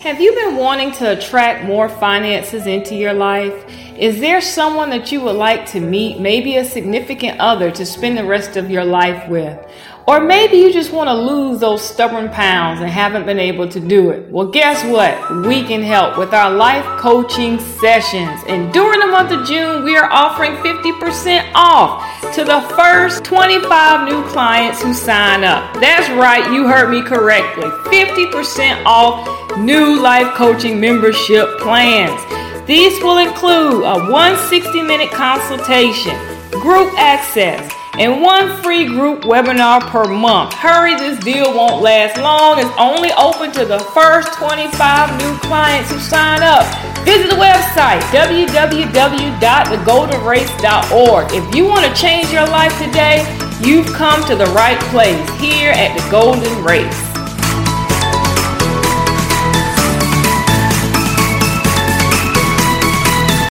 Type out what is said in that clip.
Have you been wanting to attract more finances into your life? Is there someone that you would like to meet, maybe a significant other to spend the rest of your life with? Or maybe you just want to lose those stubborn pounds and haven't been able to do it. Well, guess what? We can help with our life coaching sessions. And during the month of June, we are offering 50% off to the first 25 new clients who sign up. That's right, you heard me correctly. 50% off new life coaching membership plans. These will include a 160 minute consultation, group access, and one free group webinar per month. Hurry, this deal won't last long. It's only open to the first 25 new clients who sign up. Visit the website www.thegoldenrace.org. If you want to change your life today, you've come to the right place here at the Golden Race.